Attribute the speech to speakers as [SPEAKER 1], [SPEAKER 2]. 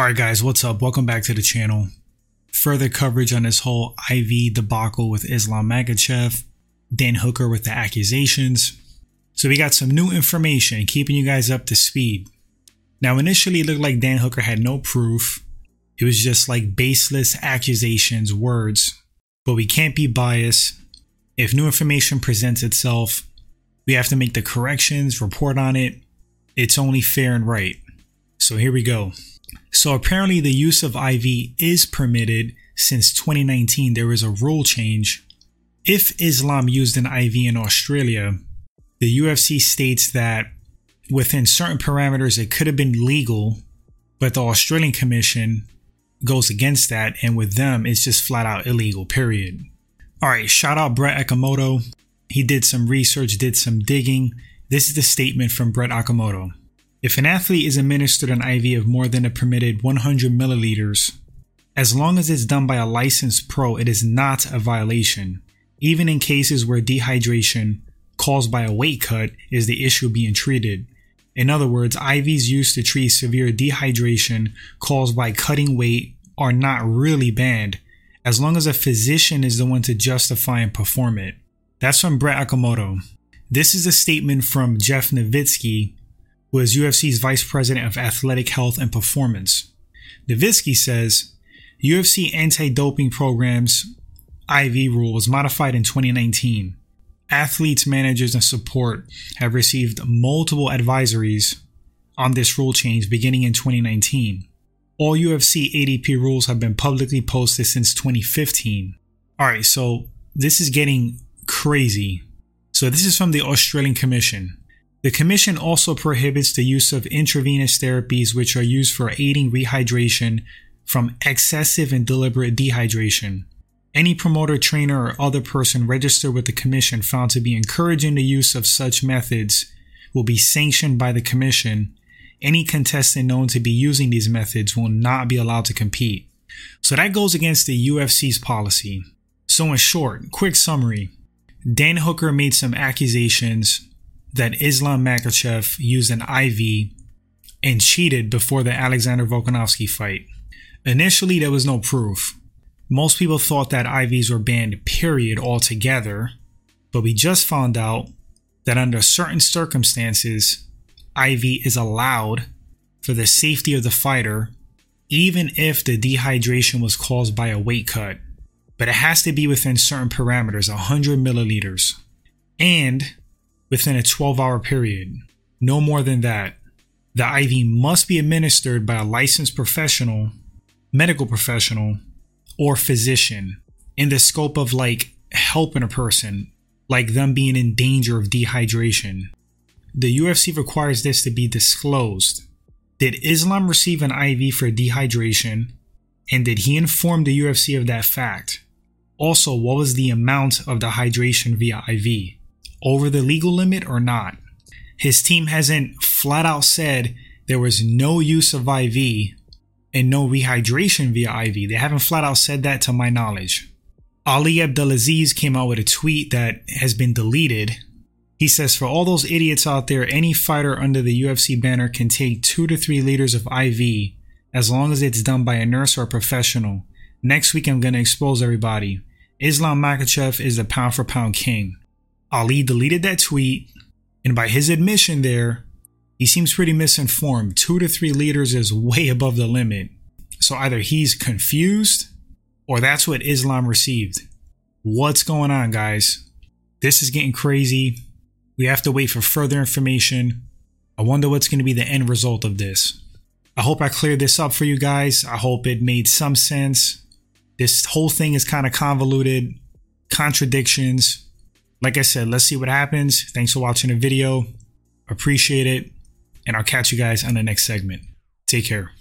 [SPEAKER 1] Alright guys, what's up? Welcome back to the channel. Further coverage on this whole IV debacle with Islam Makhachev, Dan Hooker with the accusations. So we got some new information keeping you guys up to speed. Now initially it looked like Dan Hooker had no proof. It was just like baseless accusations, words. But we can't be biased. If new information presents itself, we have to make the corrections, report on it. It's only fair and right. So here we go. So apparently the use of IV is permitted since 2019 there is a rule change. If Islam used an IV in Australia, the UFC states that within certain parameters it could have been legal, but the Australian Commission goes against that and with them it's just flat out illegal, period. All right, shout out Brett Okamoto. He did some research, did some digging. This is the statement from Brett Okamoto. If an athlete is administered an IV of more than a permitted 100 milliliters, as long as it's done by a licensed pro, it is not a violation, even in cases where dehydration caused by a weight cut is the issue being treated. In other words, IVs used to treat severe dehydration caused by cutting weight are not really banned, as long as a physician is the one to justify and perform it. That's from Brett Okamoto. This is a statement from Jeff Novitzky, is UFC's Vice President of Athletic Health and Performance. Novitzky says UFC anti doping programs IV rule was modified in 2019. Athletes, managers, and support have received multiple advisories on this rule change beginning in 2019. All UFC ADP rules have been publicly posted since 2015. Alright, so this is getting crazy. So, this is from the Australian Commission. The Commission also prohibits the use of intravenous therapies which are used for aiding rehydration from excessive and deliberate dehydration. Any promoter, trainer, or other person registered with the Commission found to be encouraging the use of such methods will be sanctioned by the Commission. Any contestant known to be using these methods will not be allowed to compete. So that goes against the UFC's policy. So, in short, quick summary Dan Hooker made some accusations that Islam Makhachev used an IV and cheated before the Alexander Volkanovski fight. Initially, there was no proof. Most people thought that IVs were banned, period, altogether, but we just found out that under certain circumstances, IV is allowed for the safety of the fighter, even if the dehydration was caused by a weight cut. But it has to be within certain parameters 100 milliliters. And within a 12 hour period. No more than that. The IV must be administered by a licensed professional, medical professional, or physician in the scope of like helping a person, like them being in danger of dehydration. The UFC requires this to be disclosed. Did Islam receive an IV for dehydration? And did he inform the UFC of that fact? Also, what was the amount of the hydration via IV? Over the legal limit or not. His team hasn't flat out said there was no use of IV and no rehydration via IV. They haven't flat out said that to my knowledge. Ali Abdelaziz came out with a tweet that has been deleted. He says, For all those idiots out there, any fighter under the UFC banner can take 2 to 3 liters of IV as long as it's done by a nurse or a professional. Next week, I'm going to expose everybody. Islam Makhachev is the pound for pound king. Ali deleted that tweet, and by his admission there, he seems pretty misinformed. Two to three liters is way above the limit. So either he's confused or that's what Islam received. What's going on, guys? This is getting crazy. We have to wait for further information. I wonder what's going to be the end result of this. I hope I cleared this up for you guys. I hope it made some sense. This whole thing is kind of convoluted, contradictions like I said, let's see what happens. Thanks for watching the video. Appreciate it. And I'll catch you guys on the next segment. Take care.